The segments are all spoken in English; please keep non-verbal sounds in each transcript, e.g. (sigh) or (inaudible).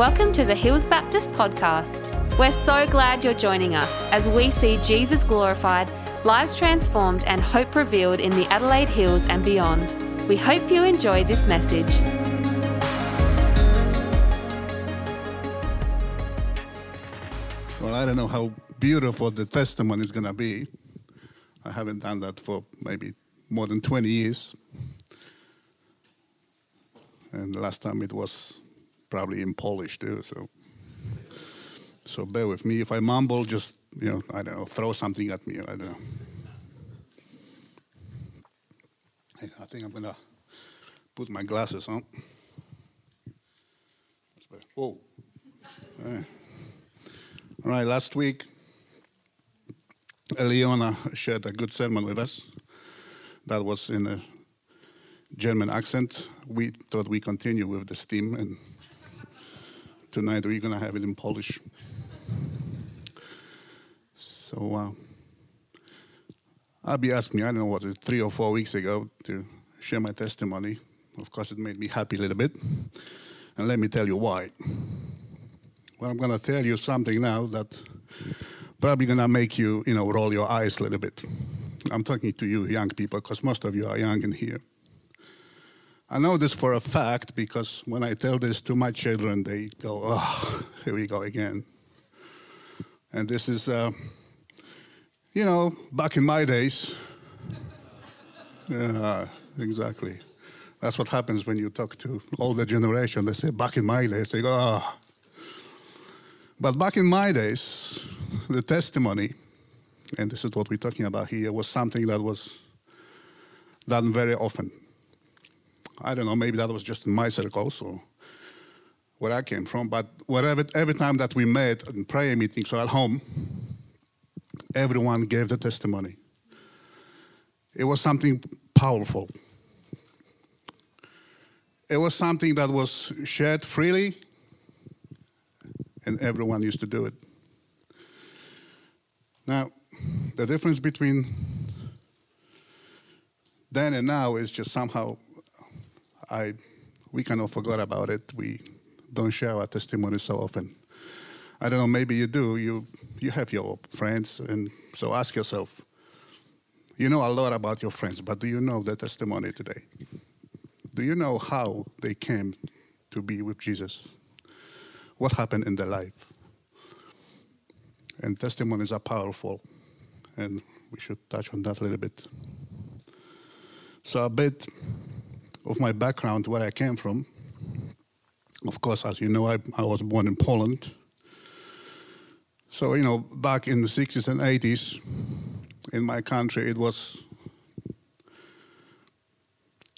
Welcome to the Hills Baptist Podcast. We're so glad you're joining us as we see Jesus glorified, lives transformed, and hope revealed in the Adelaide Hills and beyond. We hope you enjoy this message. Well, I don't know how beautiful the testimony is going to be. I haven't done that for maybe more than 20 years. And the last time it was probably in Polish too, so so bear with me. If I mumble, just you know, I don't know, throw something at me. I don't know. I think I'm gonna put my glasses on. Whoa. All right, last week, Eliona shared a good sermon with us. That was in a German accent. We thought we continue with this theme, and tonight we're going to have it in Polish. So, uh, Abby asked me, I don't know what, three or four weeks ago, to share my testimony. Of course, it made me happy a little bit. And let me tell you why. Well, I'm going to tell you something now that probably going to make you, you know, roll your eyes a little bit. I'm talking to you, young people, because most of you are young in here. I know this for a fact because when I tell this to my children, they go, oh, here we go again. And this is, uh, you know, back in my days. yeah, exactly. That's what happens when you talk to older generation. They say, back in my days, they go, oh. But back in my days, the testimony, and this is what we're talking about here, was something that was done very often. I don't know, maybe that was just in my circles or where I came from, but whatever, every time that we met in prayer meetings or at home, everyone gave the testimony. It was something powerful. It was something that was shared freely and everyone used to do it. Now, the difference between then and now is just somehow I we kind of forgot about it. We don't share our testimony so often. I don't know, maybe you do. You you have your friends and so ask yourself, you know a lot about your friends, but do you know their testimony today? Do you know how they came to be with Jesus? what happened in their life. And testimonies are powerful, and we should touch on that a little bit. So, a bit of my background, where I came from. Of course, as you know, I, I was born in Poland. So, you know, back in the 60s and 80s, in my country, it was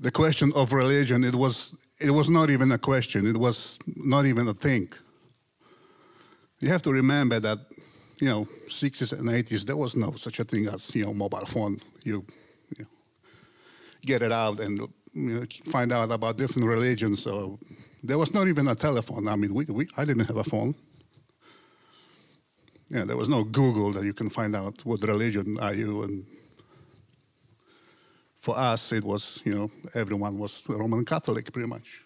the question of religion, it was, it was not even a question, it was not even a thing you have to remember that, you know, 60s and 80s, there was no such a thing as, you know, mobile phone. You, you know, get it out and you know, find out about different religions. So there was not even a telephone. I mean, we, we, I didn't have a phone. Yeah, there was no Google that you can find out what religion are you. And for us, it was, you know, everyone was Roman Catholic pretty much.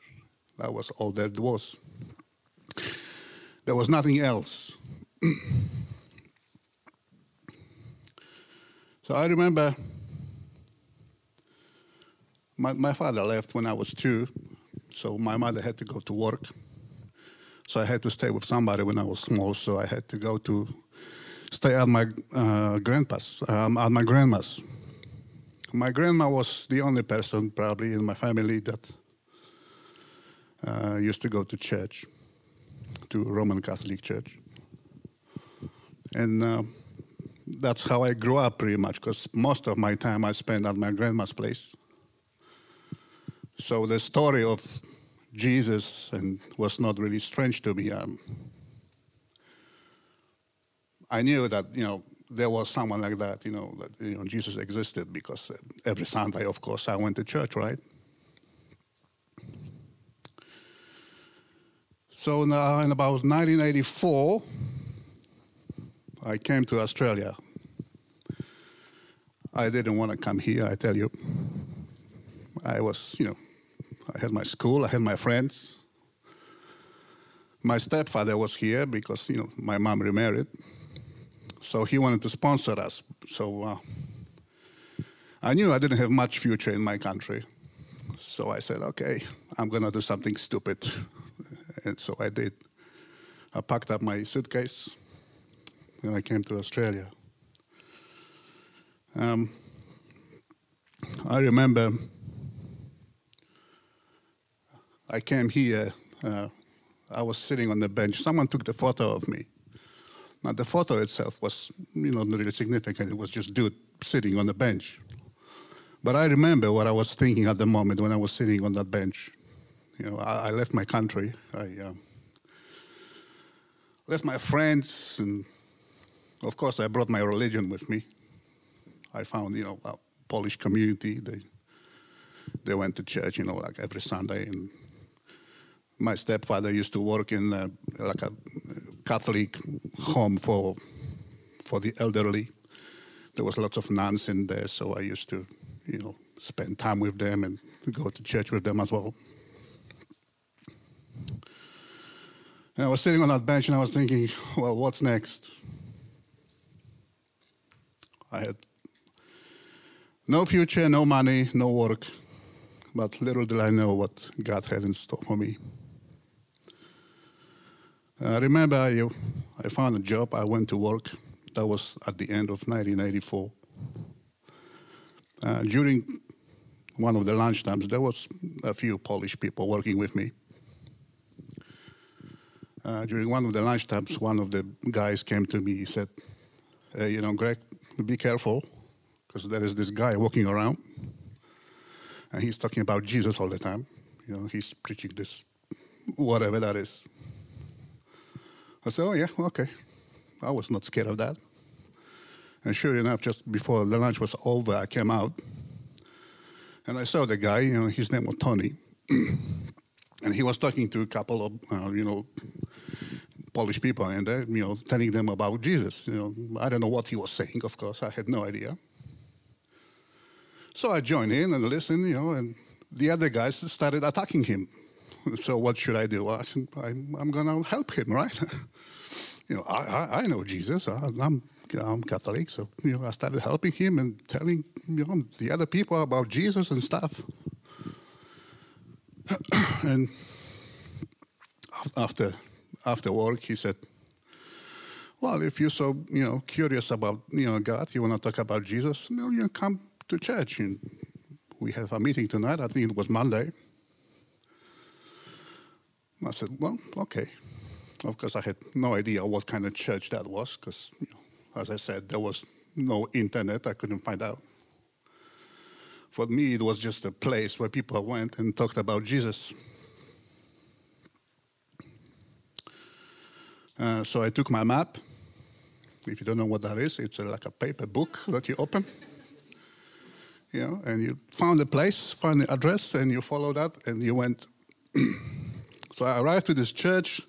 That was all there was. There was nothing else. (clears throat) so I remember my, my father left when I was two, so my mother had to go to work. So I had to stay with somebody when I was small, so I had to go to stay at my uh, grandpa's, um, at my grandma's. My grandma was the only person probably in my family that uh, used to go to church to Roman Catholic Church. And uh, that's how I grew up pretty much, because most of my time I spent at my grandma's place. So the story of Jesus and was not really strange to me. Um, I knew that you know there was someone like that, you know, that you know Jesus existed because every Sunday, of course, I went to church, right? So now in about 1984, I came to Australia. I didn't want to come here, I tell you. I was, you know, I had my school, I had my friends. My stepfather was here because, you know, my mom remarried. So he wanted to sponsor us. So uh, I knew I didn't have much future in my country. So I said, okay, I'm to do something stupid. And so I did. I packed up my suitcase and I came to Australia. Um, I remember I came here, uh, I was sitting on the bench. Someone took the photo of me. Now, the photo itself was, you know, not really significant. It was just dude sitting on the bench. But I remember what I was thinking at the moment when I was sitting on that bench. You know, I, I left my country. I uh, left my friends, and of course, I brought my religion with me. I found, you know, a Polish community. They they went to church, you know, like every Sunday. And my stepfather used to work in uh, like a Catholic home for for the elderly. There was lots of nuns in there, so I used to, you know, spend time with them and go to church with them as well. And I was sitting on that bench and I was thinking, well, what's next? I had no future, no money, no work, but little did I know what God had in store for me. I remember I, I found a job, I went to work. That was at the end of 1984. Uh, during one of the lunch times, there was a few Polish people working with me. Uh, during one of the lunch times, one of the guys came to me. He said, hey, "You know, Greg, be careful, because there is this guy walking around, and he's talking about Jesus all the time. You know, he's preaching this, whatever that is." I said, "Oh yeah, okay." I was not scared of that. And sure enough, just before the lunch was over, I came out and I saw the guy, you know, his name was Tony. (clears throat) and he was talking to a couple of, uh, you know, Polish people and, uh, you know, telling them about Jesus. You know, I don't know what he was saying, of course, I had no idea. So I joined in and listened, you know, and the other guys started attacking him. (laughs) So what should I do? I said, I'm, I'm going to help him, right? (laughs) you know, I, I, I know Jesus. I, I'm I'm Catholic, so you know, I started helping him and telling you know the other people about Jesus and stuff. (clears throat) and after after work, he said, "Well, if you're so you know curious about you know God, you want to talk about Jesus, you know, you come to church and we have a meeting tonight. I think it was Monday." I said, "Well, okay." Of course, I had no idea what kind of church that was because you know, as I said, there was no internet. I couldn't find out. For me, it was just a place where people went and talked about Jesus. Uh, so I took my map. If you don't know what that is, it's a, like a paper book that you open. You know, and you found the place, found the address, and you follow that, and you went. (clears throat) so I arrived to this church.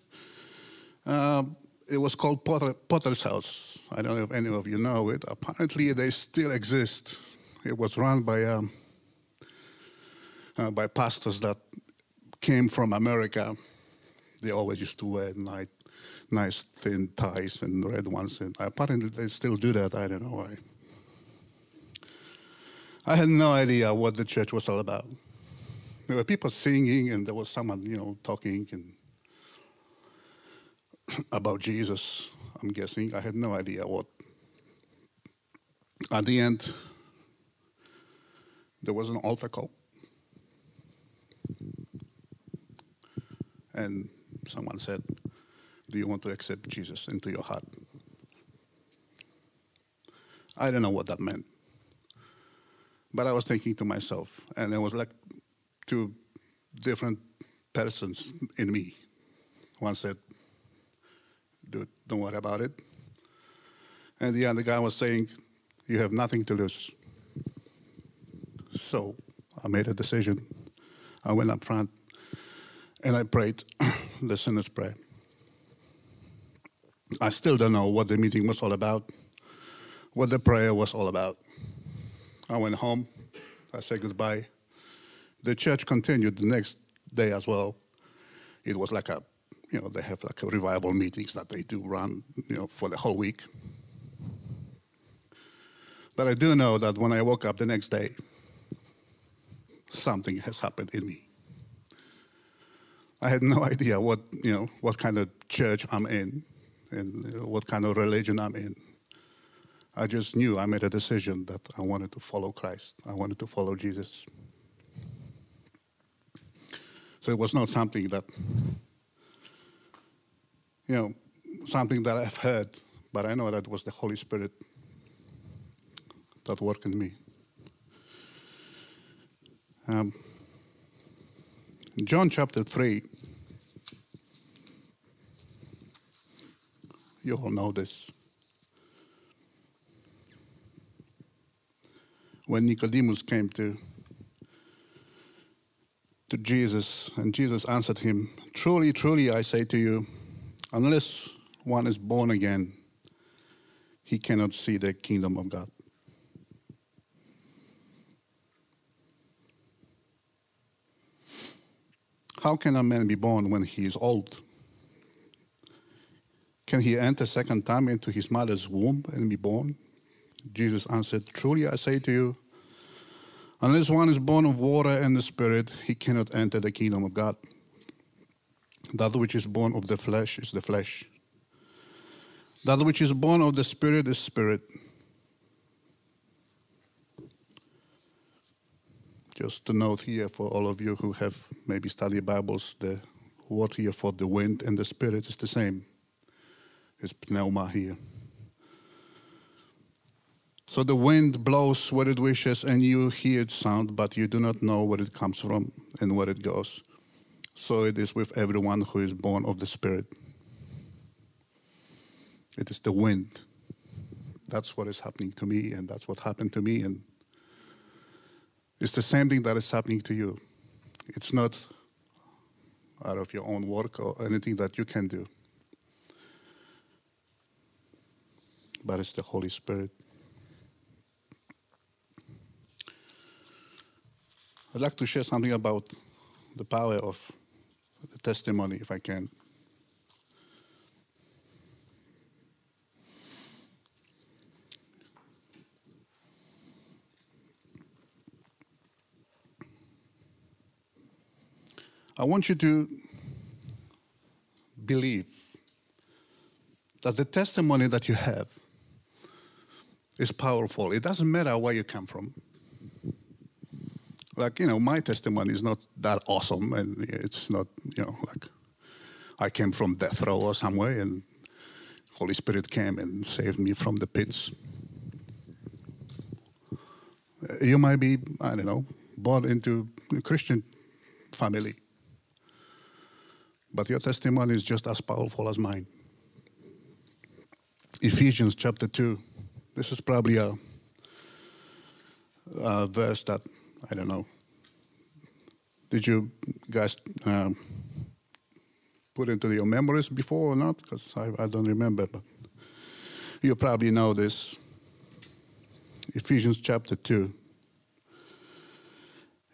Uh, it was called Potter, Potter's House. I don't know if any of you know it. Apparently, they still exist. It was run by um, uh, by pastors that came from America. They always used to wear nice thin ties and red ones, and apparently they still do that. I don't know why. I had no idea what the church was all about. There were people singing, and there was someone, you know, talking and (clears throat) about Jesus, I'm guessing. I had no idea what. At the end, there was an altar call. And someone said, Do you want to accept Jesus into your heart? I don't know what that meant. But I was thinking to myself, and there was like two different persons in me. One said, Dude, don't worry about it. And the other guy was saying, You have nothing to lose. So I made a decision. I went up front and I prayed (clears throat) the sinner's prayer. I still don't know what the meeting was all about, what the prayer was all about. I went home, I said goodbye. The church continued the next day as well. It was like a you know, they have like a revival meetings that they do run, you know, for the whole week. But I do know that when I woke up the next day, something has happened in me. I had no (laughs) idea what, you know, what kind of church I'm in and what kind of religion I'm in. I just knew I made a decision that I wanted to follow Christ. I wanted to follow Jesus. It was not something that, you know, something that I've heard, but I know that was the Holy Spirit that worked in me. Um, John chapter 3, you all know this. When Nicodemus came to to Jesus, and Jesus answered him, Truly, truly, I say to you, unless one is born again, he cannot see the kingdom of God. How can a man be born when he is old? Can he enter second time into his mother's womb and be born? Jesus answered, Truly I say to you, unless one is born of water and the Spirit, he cannot enter the kingdom of God. That which is born of the flesh is the flesh. That which is born of the Spirit is spirit. Just a note here for all of you who have maybe studied Bibles, the word here for the wind and the spirit is the same. It's pneuma here. So the wind blows where it wishes, and you hear its sound, but you do not know where it comes from and where it goes. So it is with everyone who is born of the Spirit. It is the wind. That's what is happening to me, and that's what happened to me, and it's the same thing that is happening to you. It's not out of your own work or anything that you can do, but it's the Holy Spirit. I'd like to share something about the power of the testimony, if I can. I want you to believe that the testimony that you have is powerful. It doesn't matter where you come from. Like, you know, my testimony is not that awesome, and it's not, you know, like I came from death row or somewhere, and Holy Spirit came and saved me from the pits. Uh, you might be, I don't know, born into a Christian family but your testimony is just as powerful as mine. Ephesians chapter 2. This is probably a, a verse that, I don't know. Did you guys um, put into your memories before or not? Because I, I don't remember, but you probably know this. Ephesians chapter 2.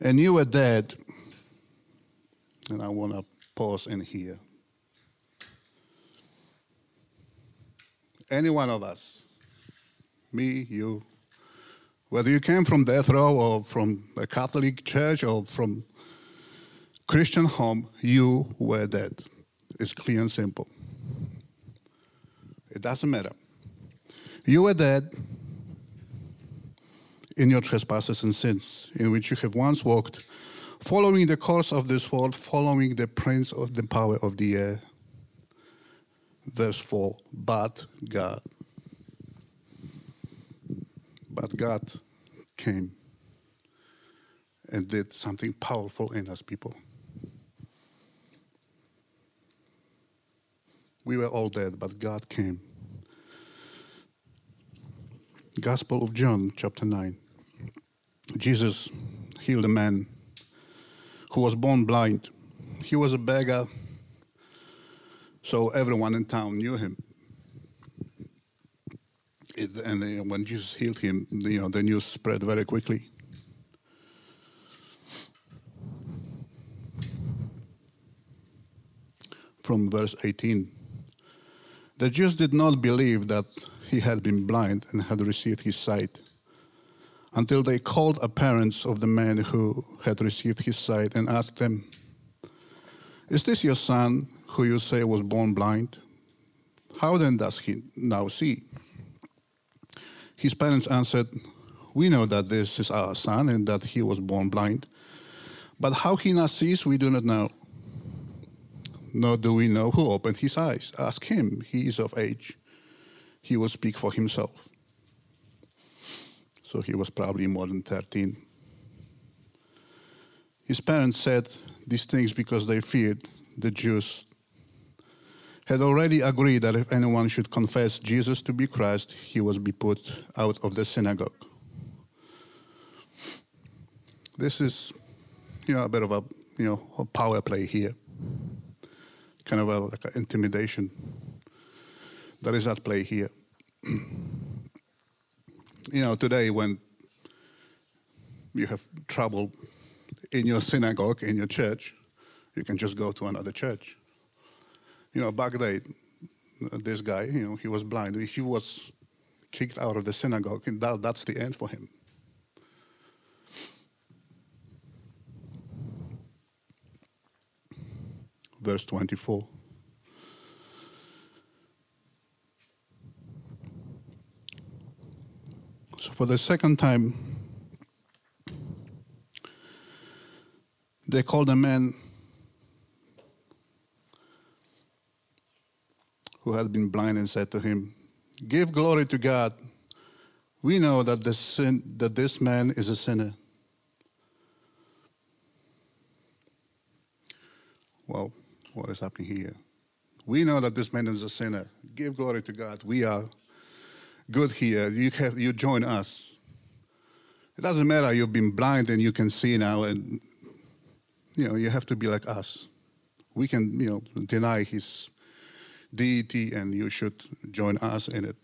And you were dead, and I want to pause in here. Any one of us, me, you, whether you came from death row or from a Catholic church or from Christian home, you were dead. It's clear and simple. It doesn't matter. You were dead in your trespasses and sins, in which you have once walked following the course of this world, following the prince of the power of the air. Verse 4 But God. But God came and did something powerful in us, people. We were all dead, but God came. Gospel of John, chapter 9. Jesus healed a man who was born blind. He was a beggar, so everyone in town knew him. It, and uh, when Jesus healed him, you know, the news spread very quickly. from verse 18. The Jews did not believe that he had been blind and had received his sight until they called the parents of the man who had received his sight and asked them, Is this your son who you say was born blind? How then does he now see? His parents answered, We know that this is our son and that he was born blind. But how he now sees, we do not know. Nor do we know who opened his eyes. Ask him, he is of age. He will speak for himself. So he was probably more than 13. His parents said these things because they feared the Jews had already agreed that if anyone should confess Jesus to be Christ, he was be put out of the synagogue. This is, you know, a bit of a, you know, a power play here, kind of a, like an intimidation that is at play here. (clears throat) you know, today when you have trouble in your synagogue, in your church, you can just go to another church you know, back then, this guy, you know, he was blind. He was kicked out of the synagogue, and that, that's the end for him. Verse 24. So, for the second time, they called a man who had been blind and said to him, Give glory to God. We know that, the sin, that this man is a sinner. Well, what is happening here? We know that this man is a sinner. Give glory to God. We are good here. You, have, you join us. It doesn't matter you've been blind and you can see now, and you know you have to be like us. We can you know deny his deity and you should join us in it.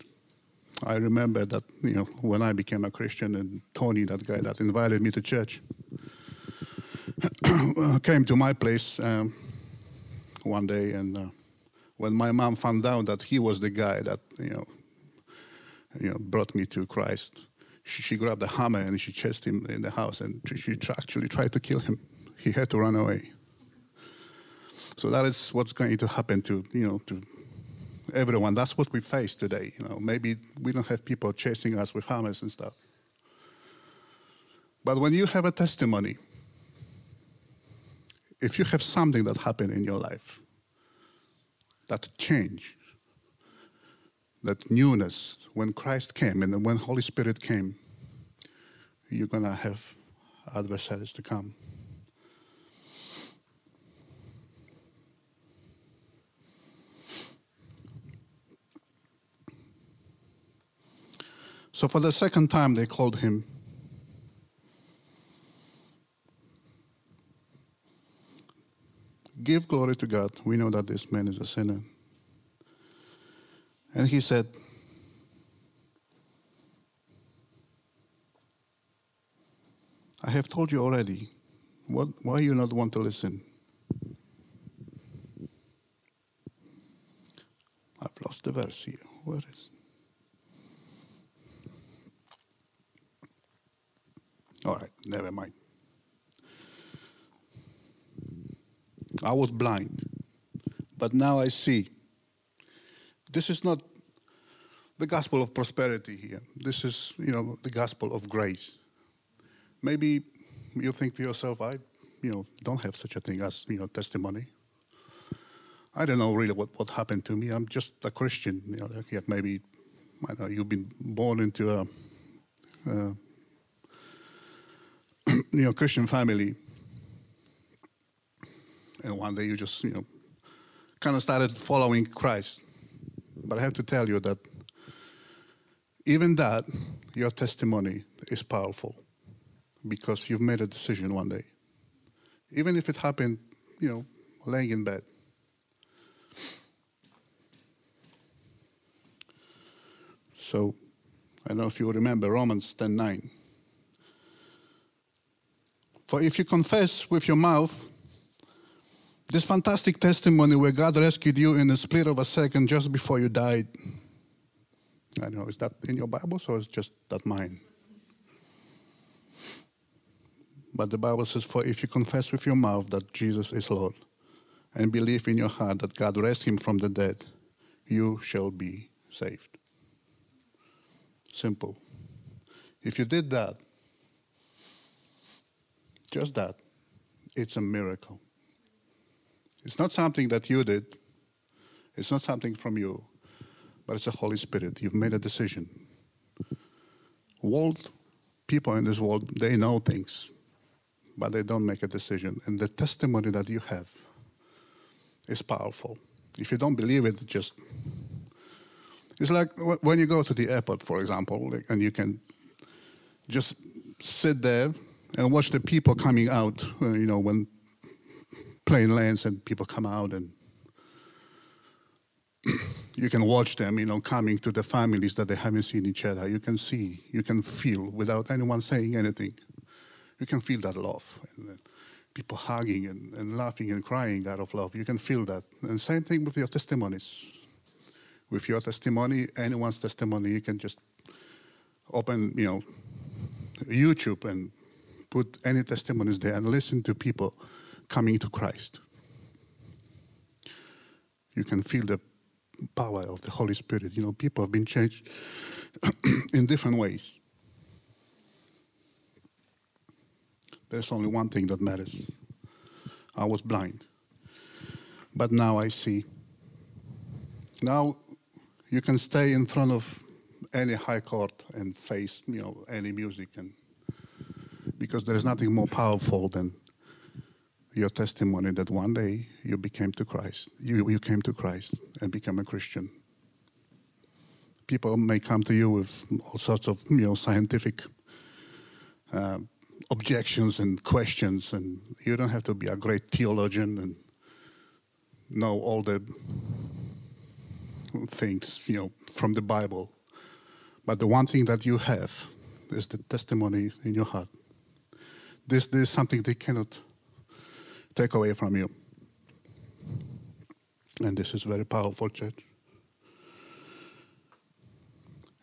I remember that, you know, when I became a Christian and Tony, that guy that invited me to church, (coughs) came to my place um, one day and uh, when my mom found out that he was the guy that, you know, you know, brought me to Christ, she, she grabbed a hammer and she chased him in the house and she actually tried to kill him. He had to run away. So that is what's going to happen to, you know, to everyone. That's what we face today. You know, maybe we don't have people chasing us with hammers and stuff. But when you have a testimony, if you have something that happened in your life, that change, that newness, when Christ came and when Holy Spirit came, you're gonna have adversaries to come. So for the second time, they called him. Give glory to God. We know that this man is a sinner. And he said, I have told you already. What, why you not want to listen? I've lost the verse here. Where is All right, never mind. I was blind, but now I see. This is not the gospel of prosperity here. This is, you know, the gospel of grace. Maybe you think to yourself, I, you know, don't have such a thing as, you know, testimony. I don't know really what, what happened to me. I'm just a Christian. You know, maybe I know, you've been born into a, a you know, Christian family. And one day you just, you know, kind of started following Christ. But I have to tell you that even that, your testimony is powerful because you've made a decision one day. Even if it happened, you know, laying in bed. So, I don't know if you remember Romans 10 9. For if you confess with your mouth This fantastic testimony where God rescued you in a split of a second just before you died. I don't know, is that in your Bibles or is just that mine? But the Bible says, For if you confess with your mouth that Jesus is Lord and believe in your heart that God raised him from the dead, you shall be saved. Simple. If you did that, just that, it's a miracle. It's not something that you did, it's not something from you, but it's the Holy Spirit. You've made a decision. World people in this world, they know things, but they don't make a decision. And the testimony that you have is powerful. If you don't believe it, just it's like when you go to the airport, for example, and you can just sit there and watch the people coming out. Uh, you know, when plane lands and people come out and (clears throat) you can watch them, you know, coming to the families that they haven't seen each other. You can see, you can feel without anyone saying anything. You can feel that love. And people hugging and, and laughing and crying out of love. You can feel that. And same thing with your testimonies. With your testimony, anyone's testimony, you can just open, you know, YouTube and put any testimonies there and listen to people coming to Christ. You can feel the power of the Holy Spirit. You know, people have been changed (clears throat) in different ways. There's only one thing that matters. I was blind, but now I see. Now you can stay in front of any high court and face, you know, any music, and because there is nothing more powerful than your testimony that one day you became to Christ. You, you came to Christ and became a Christian. People may come to you with all sorts of you know scientific uh, objections and questions, and you don't have to be a great theologian and know all the things you know from the Bible. But the one thing that you have is the testimony in your heart. This, this is something they cannot take away from you. And this is very powerful, church.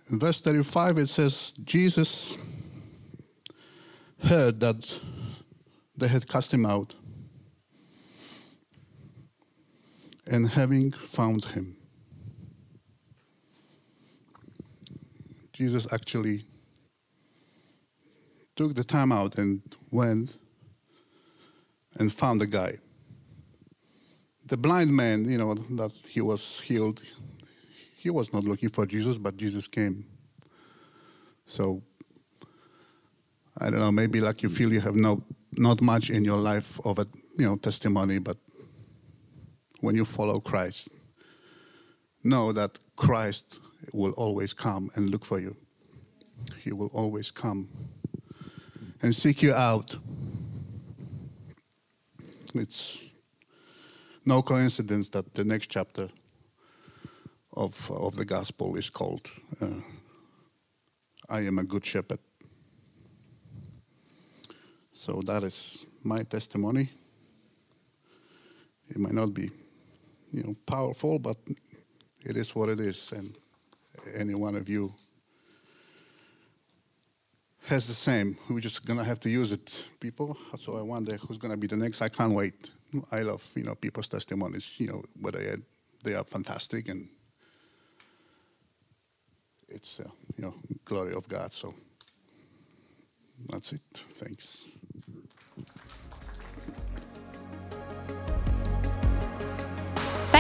In verse 35, it says, Jesus heard that they had cast him out. And having found him, Jesus actually took the time out and went and found the guy. The blind man, you know, that he was healed, he was not looking for Jesus, but Jesus came. So, I don't know, maybe like you feel you have no, not much in your life of a, you know, testimony, but when you follow Christ, know that Christ will always come and look for you. He will always come and seek you out. It's no coincidence that the next chapter of, of the gospel is called uh, I am a good shepherd. So that is my testimony. It might not be, you know, powerful, but it is what it is, and any one of you has the same. We're just gonna have to use it, people. So I wonder who's gonna be the next. I can't wait. I love you know people's testimonies. You know whether they are fantastic and it's uh, you know glory of God. So that's it. Thanks.